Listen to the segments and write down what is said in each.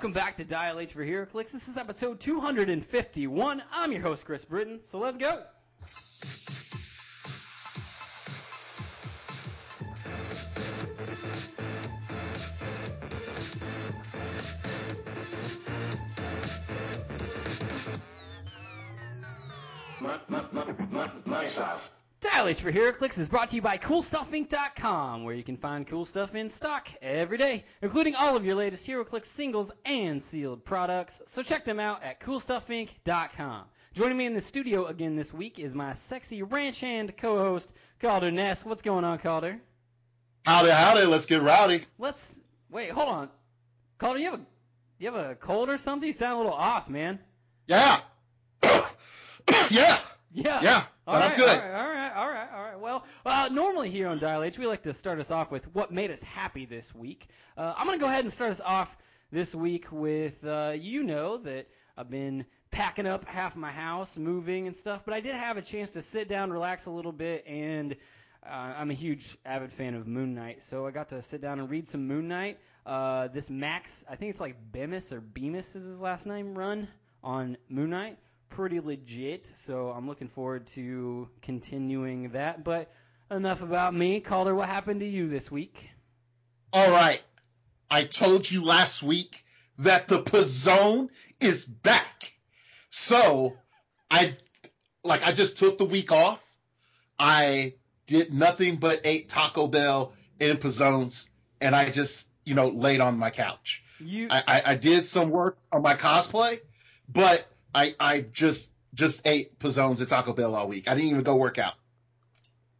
welcome back to Dial H for HeroClix. This is episode 251. I'm your host, Chris Britton, so let's go. Nice out. Dial H for HeroClix is brought to you by CoolStuffInc.com, where you can find cool stuff in stock every day, including all of your latest HeroClix singles and sealed products. So check them out at CoolStuffInc.com. Joining me in the studio again this week is my sexy ranch hand co-host, Calder Ness. What's going on, Calder? Howdy, howdy. Let's get rowdy. Let's wait. Hold on, Calder. You have a you have a cold or something? You sound a little off, man. Yeah. yeah. Yeah. Yeah. All right, I'm good. All right, all right, all right, all right. Well, uh, normally here on Dial H, we like to start us off with what made us happy this week. Uh, I'm going to go ahead and start us off this week with uh, you know that I've been packing up half my house, moving and stuff, but I did have a chance to sit down, relax a little bit, and uh, I'm a huge avid fan of Moon Knight, so I got to sit down and read some Moon Knight. Uh, this Max, I think it's like Bemis or Bemis is his last name, run on Moon Knight. Pretty legit, so I'm looking forward to continuing that. But enough about me. Calder, what happened to you this week? All right. I told you last week that the Pizzone is back. So I like I just took the week off. I did nothing but ate Taco Bell and Pizzones, and I just you know laid on my couch. You I, I, I did some work on my cosplay, but I I just just ate Pizzones at Taco Bell all week. I didn't even go work out.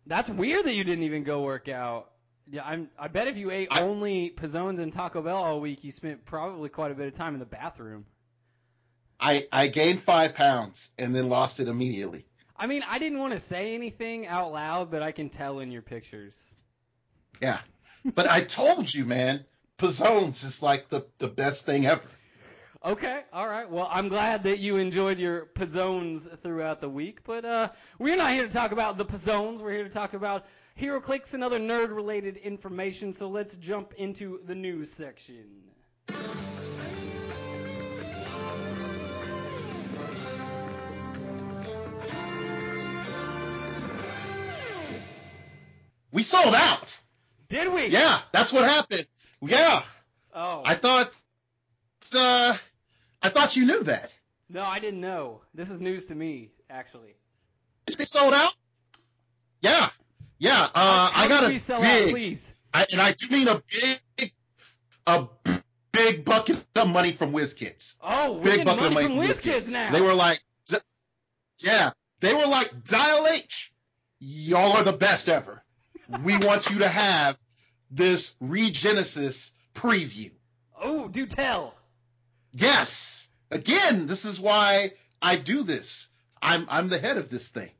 That's weird that you didn't even go work out. Yeah, I'm. I bet if you ate I- only Pizzones and Taco Bell all week, you spent probably quite a bit of time in the bathroom. I I gained five pounds and then lost it immediately. I mean, I didn't want to say anything out loud, but I can tell in your pictures. Yeah. But I told you, man, Pizzones is like the, the best thing ever. Okay, all right. Well, I'm glad that you enjoyed your Pizzones throughout the week, but uh, we're not here to talk about the Pizzones. We're here to talk about HeroClix and other nerd-related information. So let's jump into the news section. We sold out. Did we? Yeah, that's what happened. Yeah. Oh. I thought uh I thought you knew that. No, I didn't know. This is news to me, actually. They sold out? Yeah. Yeah. Uh I got a sell big out, please? I, and I do mean a big a big bucket of money from WizKids. Oh, big bucket money of from money WizKids now. They were like, yeah, they were like, Dial H, y'all are the best ever. We want you to have this Regenesis preview. oh, do tell. Yes, again, this is why I do this. I'm I'm the head of this thing.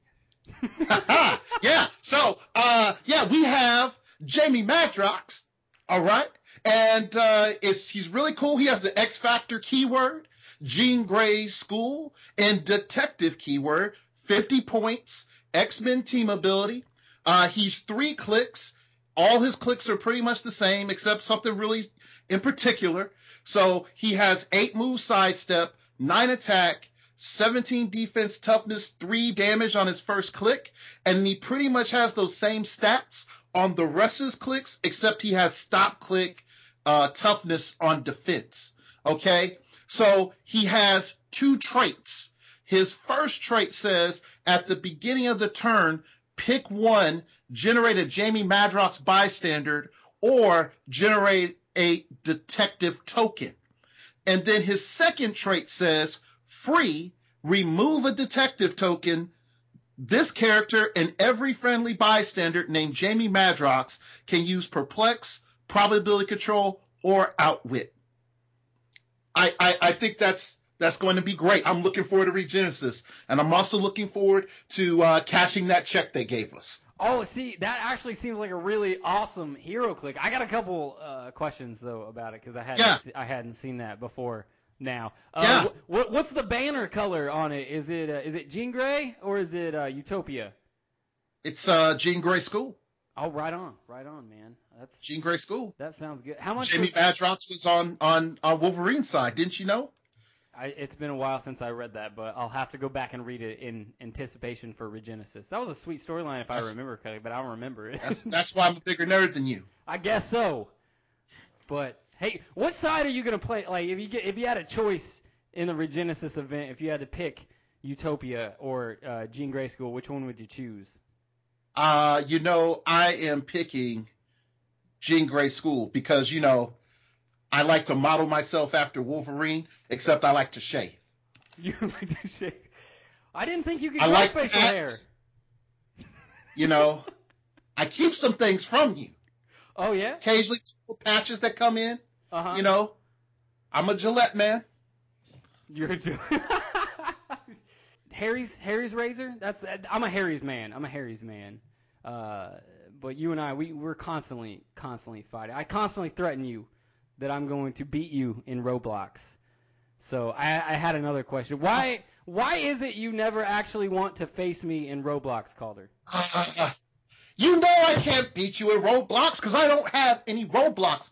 yeah. So, uh, yeah, we have Jamie Madrox. All right. And, uh, it's, he's really cool. He has the X Factor keyword, Jean Grey School, and detective keyword, 50 points, X-Men team ability. Uh, he's three clicks. All his clicks are pretty much the same, except something really in particular. So he has eight move sidestep, nine attack, 17 defense toughness, three damage on his first click, and he pretty much has those same stats on the rest of his clicks, except he has stop click, uh, toughness on defense. Okay. So he has two traits. His first trait says at the beginning of the turn, pick one, generate a Jamie Madrox bystander, or generate a detective token. And then his second trait says free, remove a detective token. This character and every friendly bystander named Jamie Madrox can use perplex, probability control, or outwit. I, I, I think that's that's going to be great. I'm looking forward to Regenesis, and I'm also looking forward to uh, cashing that check they gave us. Oh, see, that actually seems like a really awesome hero click. I got a couple uh, questions though about it because I hadn't Yeah. se- I hadn't seen that before. Now, uh, Yeah. wh- what what's the banner color on it? Is it uh, is it Jean Grey or is it uh, Utopia? It's uh, Jean Grey School. Oh, right on, right on, man. That's Jean Grey School. that sounds good. How much? Jamie was- Madrox was on on on Wolverine's side, didn't you know? I, it's been a while since I read that, but I'll have to go back and read it in anticipation for Regenesis. That was a sweet storyline if I remember correctly, but I don't remember it. That's that's why I'm a bigger nerd than you. I guess so. But hey, what side are you gonna play? Like, if you get if you had a choice in the Regenesis event, if you had to pick Utopia or uh, Jean Grey School, which one would you choose? Uh, you know, I am picking Jean Grey School because you know I like to model myself after Wolverine, except I like to shave. You like to shave? I didn't think you could I grow like facial hair. You know, I keep some things from you. Oh yeah. Occasionally, patches that come in. Uh huh. You know, I'm a Gillette man. You're a Gillette. Harry's Harry's razor. That's I'm a Harry's man. I'm a Harry's man. Uh, but you and I, we we're constantly constantly fighting. I constantly threaten you that I'm going to beat you in Roblox. So I, I had another question. Why why is it you never actually want to face me in Roblox, Calder? Uh, you know I can't beat you in Roblox because I don't have any Roblox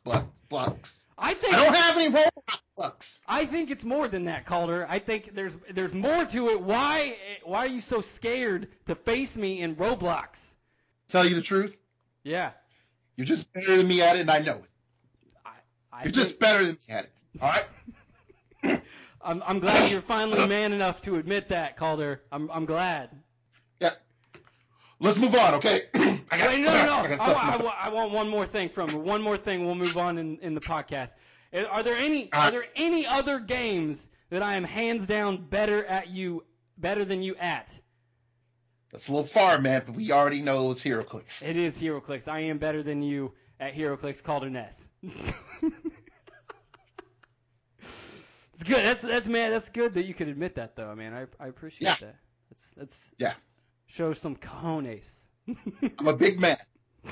blocks. I think I don't have any Roblox blocks. I think it's more than that, Calder. I think there's there's more to it. Why why are you so scared to face me in Roblox? Tell you the truth, Yeah. you're just better than me at it, and I know it. I You're just better than me at it. All right. I'm, I'm glad you're finally man enough to admit that, Calder. I'm, I'm glad. Yeah. Let's move on, okay? I got, Wait, no, no, I no. I, stuff in wa- my- I, I want one more thing from you. One more thing. We'll move on in, in the podcast. Uh, Are there any Are there any other games that I am hands down better at you, better than you at? That's a little far, man, but we already know it's HeroClix. It is HeroClix. I am better than you at HeroClix Calder Ness. it's good. That's that's man. That's good that you could admit that though, man. I I appreciate Yeah. that. That's that's Yeah. Show some cojones. I'm a big man.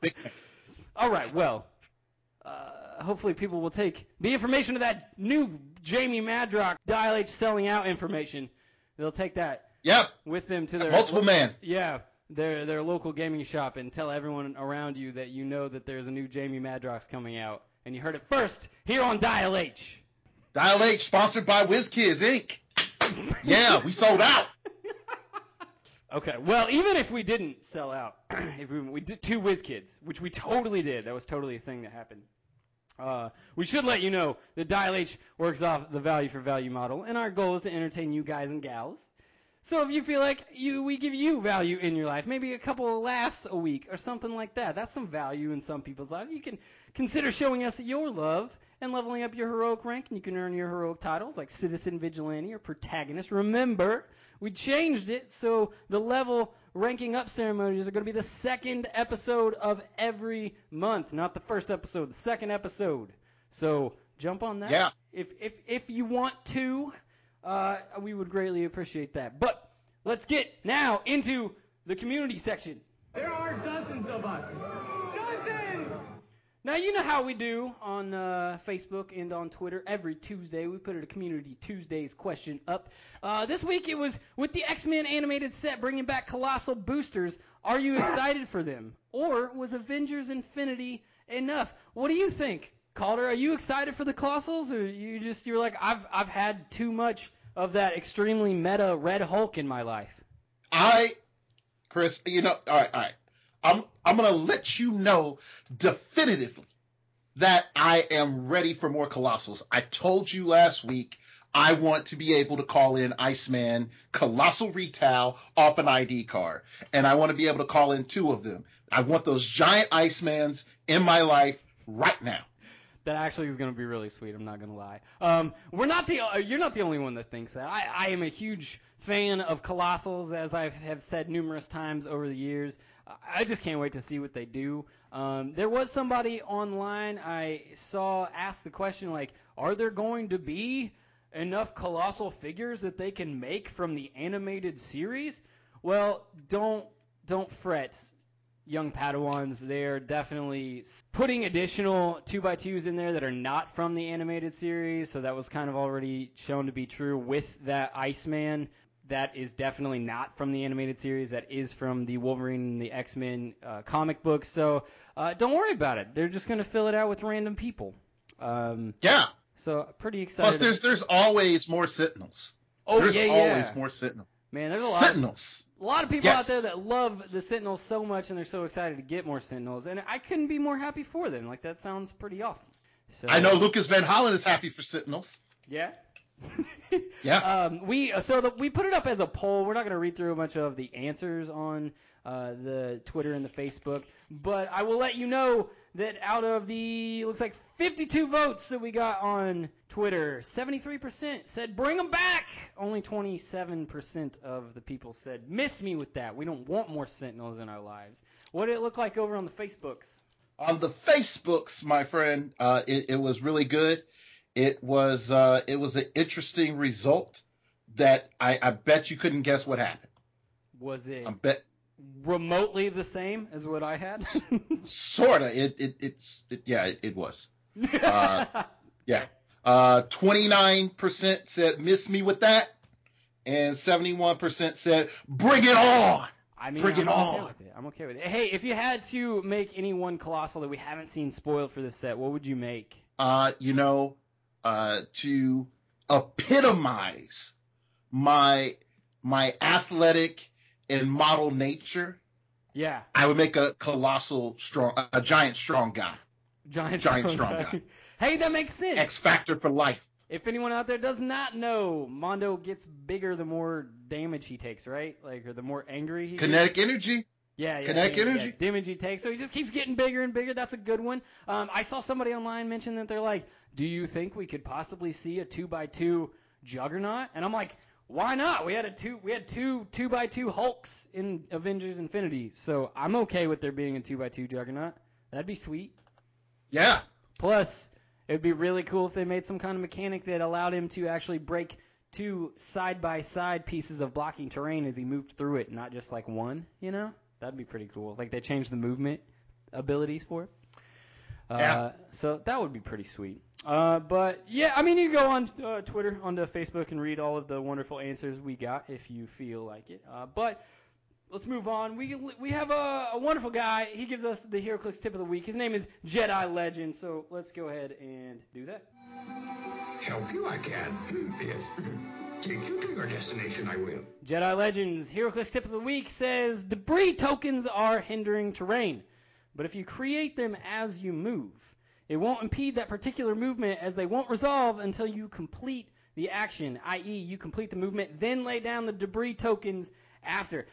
Big man. All right. Well, uh, hopefully people will take the information of that new Jamie Madrox Dial H selling out information. They'll take that Yep. with them to their Multiple man. Yeah, their their local gaming shop and tell everyone around you that you know that there's a new Jamie Madrox coming out, and you heard it first here on Dial H. Dial H, sponsored by WizKids Inc. Yeah, we sold out. Okay, well, even if we didn't sell out, if we, we did two WizKids, which we totally did, that was totally a thing that happened. Uh, we should let you know that Dial H works off the value for value model, and our goal is to entertain you guys and gals. So if you feel like you, we give you value in your life, maybe a couple of laughs a week or something like that, that's some value in some people's lives. You can consider showing us your love and leveling up your heroic rank, and you can earn your heroic titles like Citizen Vigilante or Protagonist. Remember, we changed it so the level ranking up ceremonies are going to be the second episode of every month, not the first episode, the second episode. So jump on that. Yeah. If if if you want to, uh, we would greatly appreciate that. But let's get now into the community section. There are dozens of us. Dozens! Now you know how we do on uh, Facebook and on Twitter. Every Tuesday we put a Community Tuesdays question up. Uh, this week it was with the X-Men animated set bringing back colossal boosters. Are you excited for them, or was Avengers Infinity enough? What do you think, Calder? Are you excited for the colossals, or you just you're like I've I've had too much of that extremely meta Red Hulk in my life? I, Chris, you know, all right, all right. I'm I'm gonna let you know definitively that I am ready for more colossals. I told you last week I want to be able to call in Iceman Colossal Retail off an ID card, and I want to be able to call in two of them. I want those giant Icemans in my life right now. That actually is going to be really sweet. I'm not going to lie. Um, we're not the uh, you're not the only one that thinks that. I, I am a huge fan of Colossals, as I have said numerous times over the years. I just can't wait to see what they do. Um, there was somebody online I saw ask the question like, are there going to be enough colossal figures that they can make from the animated series? Well, don't don't fret young Padawans. They're definitely putting additional 2x2s in there that are not from the animated series, so that was kind of already shown to be true with that Iceman. that is definitely not from the animated series. That is from the Wolverine and the X Men uh, comic book. So uh, don't worry about it. They're just going to fill it out with random people. Um, Yeah. so pretty excited. Plus, there's there's always more Sentinels. oh there's yeah, always more Sentinels. Man, there's a lot. Sentinels. A lot of people Yes. out there that love the Sentinels so much, and they're so excited to get more Sentinels, and I couldn't be more happy for them. Like that sounds pretty awesome. So, I know Lucas Van Hollen is happy for Sentinels. Yeah. Yeah. Um, we so the, we put it up as a poll. We're not going to read through a bunch of the answers on uh, the Twitter and the Facebook, but I will let you know that out of the looks like 52 votes that we got on Twitter, 73% said bring them back. Only 27% of the people said miss me with that. We don't want more Sentinels in our lives. What did it look like over on the Facebooks? on the Facebooks, my friend, uh, it, it was really good. It was uh, it was an interesting result that I, I bet you couldn't guess what happened. Was it I bet remotely the same as what I had? sorta it it it's it, yeah it, it was Uh, yeah. Uh, 29% said miss me with that, and 71% said bring it on. I mean, Bring I'm it okay on. with it. I'm okay with it. Hey, if you had to make any one colossal that we haven't seen spoiled for this set, what would you make? Uh, you know, uh, to epitomize my my athletic and model nature, Yeah, I would make a colossal strong, a giant strong guy. giant, Giant strong guy. hey, that makes sense. X factor for life. if anyone out there does not know, Mondo gets bigger the more damage he takes, right? Like, or the more angry he Kinetic gets. energy. Yeah, yeah, kinetic yeah, yeah, energy? damage he takes. So he just keeps getting bigger and bigger. That's a good one. Um, I saw somebody online mention that they're like, "Do you think we could possibly see a two by two Juggernaut?" And I'm like, "Why not? We had a two, we had two two by two Hulks in Avengers Infinity, so I'm okay with there being a two by two Juggernaut. That'd be sweet. Yeah. Plus, it would be really cool if they made some kind of mechanic that allowed him to actually break two side by side pieces of blocking terrain as he moved through it, not just like one, you know? That'd be pretty cool. Like they changed the movement abilities for it. Uh, Yeah. So that would be pretty sweet. Uh, but yeah, I mean, you can go on uh, Twitter, onto Facebook, and read all of the wonderful answers we got if you feel like it. Uh, but let's move on. We we have a, a wonderful guy. He gives us the HeroClix tip of the week. His name is Jedi Legend. So let's go ahead and do that. Help you, I can. Yes. Take you to your destination, I will. Jedi Legends HeroClix tip of the week says debris tokens are hindering terrain, but if you create them as you move, it won't impede that particular movement as they won't resolve until you complete the action, i.e., you complete the movement, then lay down the debris tokens after.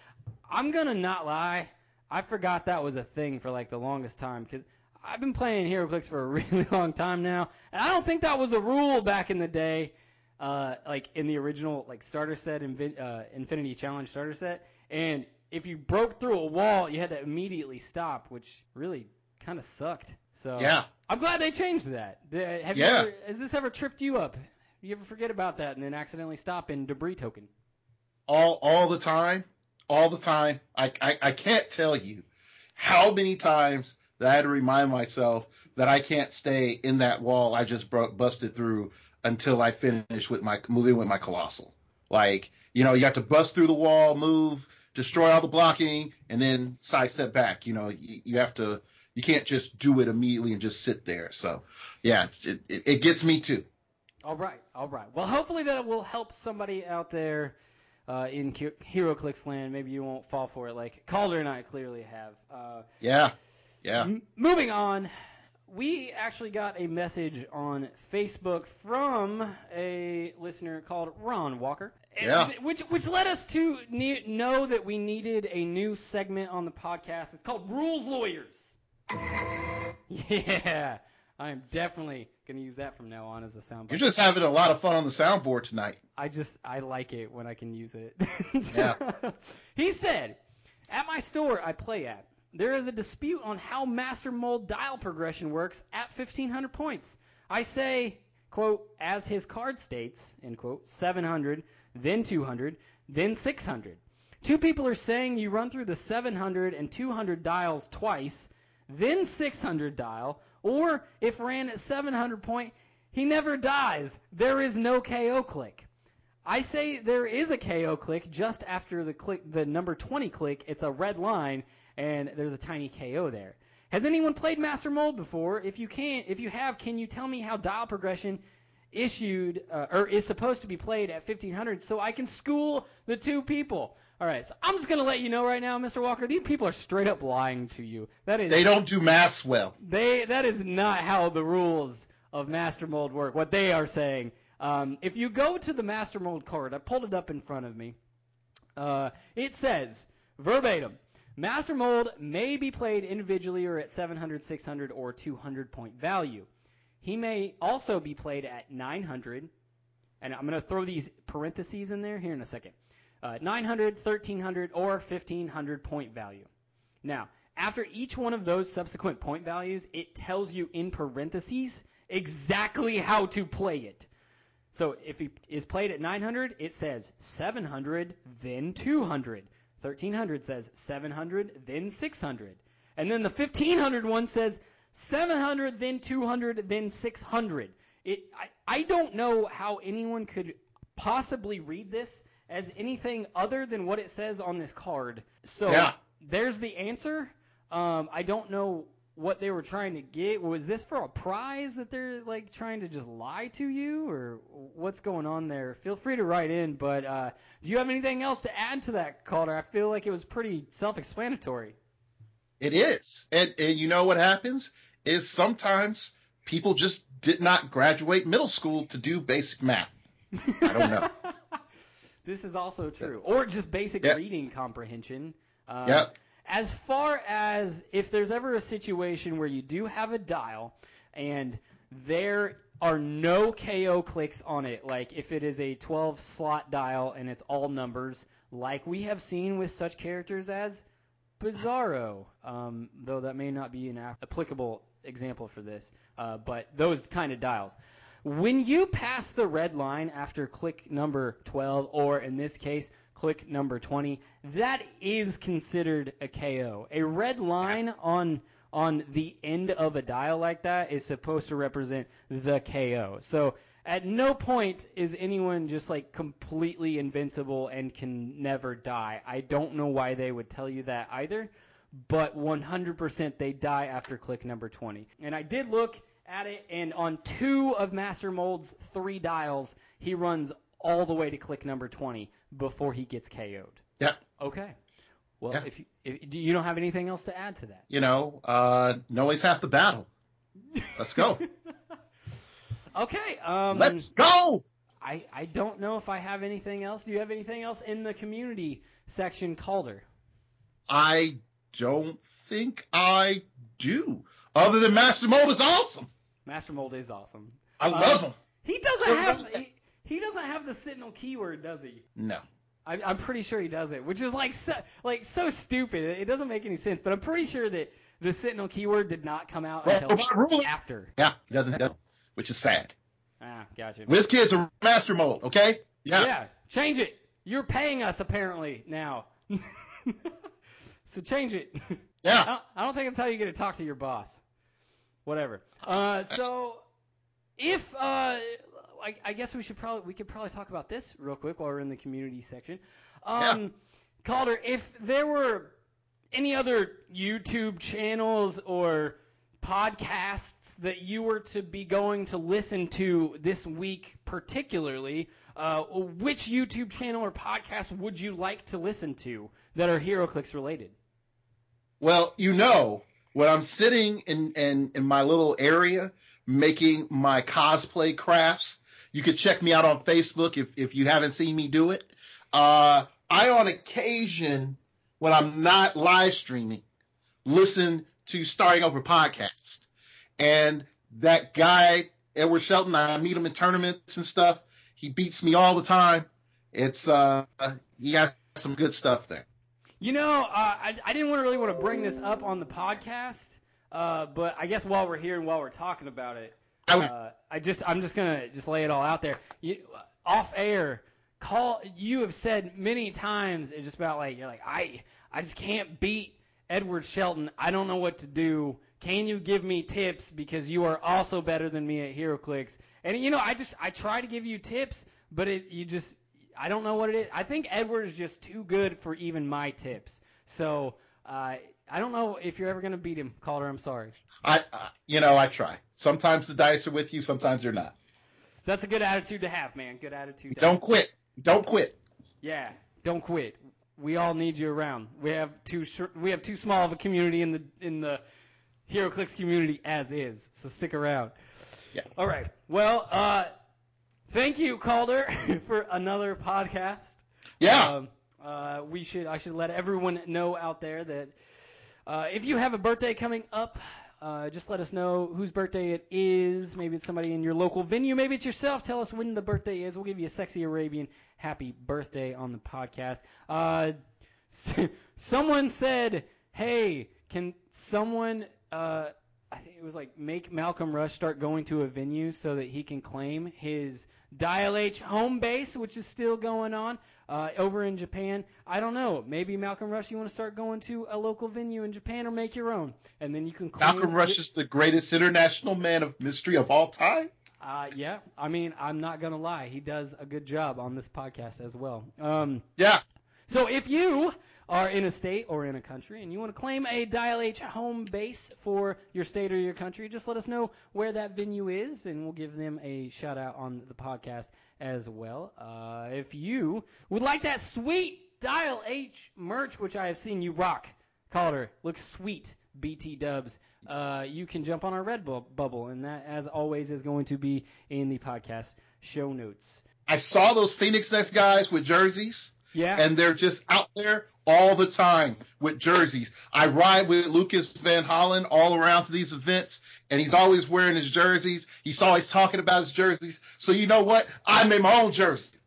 I'm gonna not lie, I forgot that was a thing for like the longest time because I've been playing HeroClix for a really long time now, and I don't think that was a rule back in the day uh, like in the original like starter set, Invi- uh, Infinity Challenge starter set, and if you broke through a wall, you had to immediately stop, which really kind of sucked. So Yeah. I'm glad they changed that. Have Yeah. you ever, has this ever tripped you up? You ever forget about that and then accidentally stop in debris token? all all the time, all the time. I, I I can't tell you how many times that I had to remind myself that I can't stay in that wall I just bro- busted through until I finish with my moving with my colossal. Like you know, you have to bust through the wall, move, destroy all the blocking, and then sidestep back. You know, you, you have to. You can't just do it immediately and just sit there. So, yeah, it's- it, it, it gets me too. All right, all right. Well, hopefully that will help somebody out there uh, in HeroClix land. Maybe you won't fall for it like Calder and I clearly have. Uh, Yeah, yeah. M- moving on, we actually got a message on Facebook from a listener called Ron Walker. Yeah. Which which led us to ne- know that we needed a new segment on the podcast. It's called Rules Lawyers. Yeah, I am definitely gonna use that from now on as a soundboard. You're just having a lot of fun on the soundboard tonight. I just I like it when I can use it. Yeah. he said, "At my store I play at, there is a dispute on how Master Mold dial progression works at 1500 points. I say, quote, as his card states, end quote, 700, then 200, then 600. Two people are saying you run through the 700 and 200 dials twice, then 600 dial, or if ran at 700 point, he never dies. There is no KO click. I say there is a KO click just after the click, the number 20 click. It's a red line, and there's a tiny KO there. Has anyone played Master Mold before? If you can, if you have, can you tell me how dial progression issued uh, or is supposed to be played at 1500 so I can school the two people? All right, so I'm just gonna let you know right now, Mr. Walker. These people are straight up lying to you. That is They don't do maths well. they that is not how the rules of Master Mold work. What they are saying. Um, if you go to the Master Mold card, I pulled it up in front of me. Uh, it says verbatim: Master Mold may be played individually or at 700, 600, or 200 point value. He may also be played at 900, and I'm going to throw these parentheses in there here in a second. Uh, 900, 1300, or 1500 point value. Now, after each one of those subsequent point values, it tells you in parentheses exactly how to play it. So if he is played at 900, it says 700, then 200. 1300 says 700, then 600. And then the 1500 one says 700, then 200, then 600. It, I, I don't know how anyone could possibly read this as anything other than what it says on this card. So Yeah. there's the answer. Um, I don't know what they were trying to get. Was this for a prize that they're like trying to just lie to you, or what's going on there? Feel free to write in. But uh, do you have anything else to add to that, Calder? I feel like it was pretty self-explanatory. It is. And, and you know what happens is sometimes people just did not graduate middle school to do basic math. I don't know. this is also true, or just basic Yep. reading comprehension. Um, Yep. As far as if there's ever a situation where you do have a dial and there are no KO clicks on it, like if it is a 12 slot dial and it's all numbers, like we have seen with such characters as Bizarro, um, though that may not be an applicable example for this, uh, but those kind of dials. When you pass the red line after click number 12, or in this case, click number 20, that is considered a KO. A red line on on the end of a dial like that is supposed to represent the KO. So at no point is anyone just like completely invincible and can never die. I don't know why they would tell you that either, but 100% they die after click number 20. And I did look at it, and on two of Master Mold's three dials, he runs all the way to click number 20 before he gets KO'd. Yeah. Okay. Well, Yeah. if you if, do you don't have anything else to add to that? You know, uh, knowing's half the battle. Let's go. Okay. Um, Let's go. I, I don't know if I have anything else. Do you have anything else in the community section, Calder? I don't think I do. Other than Master Mold is awesome. Master Mold is awesome. I Uh, love him. He doesn't have he, he doesn't have the Sentinel keyword, does he? No. I, I'm pretty sure he does it, which is like so, like so stupid. It, doesn't make any sense. But I'm pretty sure that the Sentinel keyword did not come out Well, until rule- after. Yeah, he doesn't have, which is sad. Ah, gotcha. WizKids are Master Mold, okay? Yeah. Yeah, change it. You're paying us apparently now. so change it. I Yeah. don't, I don't think that's how you get to talk to your boss. Whatever. Uh, so if uh, I, I guess we should probably we could probably talk about this real quick while we're in the community section. Um, Calder, if there were any other YouTube channels or podcasts that you were to be going to listen to this week, particularly, uh, which YouTube channel or podcast would you like to listen to that are HeroClix related? Well, you know, when I'm sitting in, in, in my little area making my cosplay crafts, you could check me out on Facebook if, if you haven't seen me do it. Uh, I, on occasion, when I'm not live streaming, listen to Starting Over podcast. And that guy, Edward Shelton, I meet him in tournaments and stuff. He beats me all the time. It's, uh, he got some good stuff there. You know, uh, I, I didn't want to really want to bring this up on the podcast, uh, but I guess while we're here and while we're talking about it, uh, I just I'm just gonna just lay it all out there. You, off air, call. You have said many times it's just about like you're like I I just can't beat Edward Shelton. I don't know what to do. Can you give me tips because you are also better than me at HeroClix? And you know, I just I try to give you tips, but it you just I don't know what it is. I think Edward is just too good for even my tips. So uh, I don't know if you're ever gonna beat him, Calder. I'm sorry. I, I, you know, I try. Sometimes the dice are with you, sometimes they're not. That's a good attitude to have, man. Good attitude. To Don't have. quit. Don't quit. Yeah, don't quit. We all need you around. We have too short, we have too small of a community in the in the HeroClix community as is. So stick around. Yeah. All right. Well, uh, thank you, Calder, for another podcast. Yeah. Um, uh, we should I should let everyone know out there that uh, if you have a birthday coming up, uh, just let us know whose birthday it is. Maybe it's somebody in your local venue. Maybe it's yourself. Tell us when the birthday is. We'll give you a sexy Arabian happy birthday on the podcast. Uh, someone said, "Hey, can someone?" Uh, I think it was like make Malcolm Rush start going to a venue so that he can claim his Dial H home base, which is still going on uh, over in Japan. I don't know. Maybe Malcolm Rush, you want to start going to a local venue in Japan or make your own, and then you can claim. Malcolm Rush is the greatest international man of mystery of all time. Uh, yeah, I mean, I'm not gonna lie. He does a good job on this podcast as well. Um, Yeah. so if you are in a state or in a country and you want to claim a Dial H home base for your state or your country, just let us know where that venue is, and we'll give them a shout out on the podcast as well. Uh, if you would like that sweet Dial H merch, which I have seen you rock, Calder, looks sweet. BT Dubs, uh, you can jump on our Redbubble, and that, as always, is going to be in the podcast show notes. I saw those Phoenix Nest guys with jerseys, Yeah, and they're just out there all the time with jerseys. I ride with Lucas Van Hollen all around to these events, and he's always wearing his jerseys. He's always talking about his jerseys. So you know what? I made my own jersey.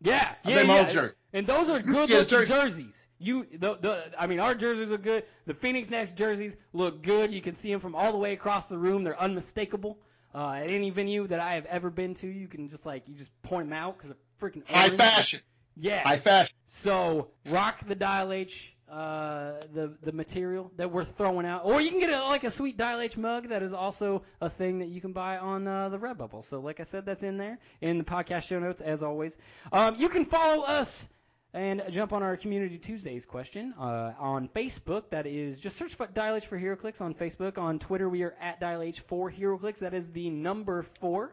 Yeah, I yeah, made my yeah. own jersey. And those are good Yeah, jersey. jerseys. You, the, the, I mean, our jerseys are good. The Phoenix Nest jerseys look good. You can see them from all the way across the room. They're unmistakable. Uh, at any venue that I have ever been to, you can just like you just point them out because they're freaking High fashion. Yeah. High fashion. So rock the Dial H, uh, the the material that we're throwing out, or you can get a, like a sweet Dial H mug that is also a thing that you can buy on uh, the Redbubble. So like I said, that's in there in the podcast show notes as always. Um, you can follow us and jump on our Community Tuesdays question uh, on Facebook. That is just search for Dial H for HeroClix on Facebook. On Twitter, we are at Dial H for HeroClix. That is the number four.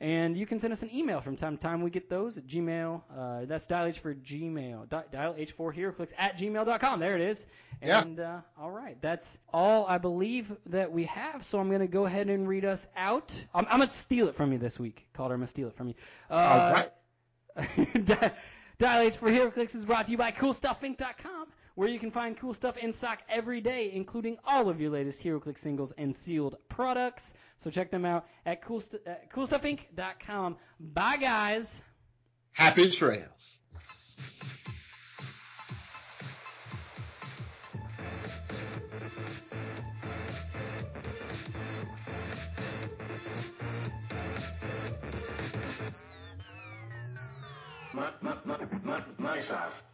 And you can send us an email from time to time. We get those at Gmail. Uh, that's dial H for Gmail. Di- dial H for HeroClix at gmail.com. There it is. Yeah. And uh, all right, that's all I believe that we have. So I'm going to go ahead and read us out. I'm, I'm going to steal it from you this week. Calder, I'm going to steal it from you. Uh, All right. Dial H for HeroClix is brought to you by CoolStuffInc.com, where you can find cool stuff in stock every day, including all of your latest HeroClix singles and sealed products. So check them out at, coolst- at uh, CoolStuffInc.com. Bye, guys. Happy trails. My, my, my, my, my stuff.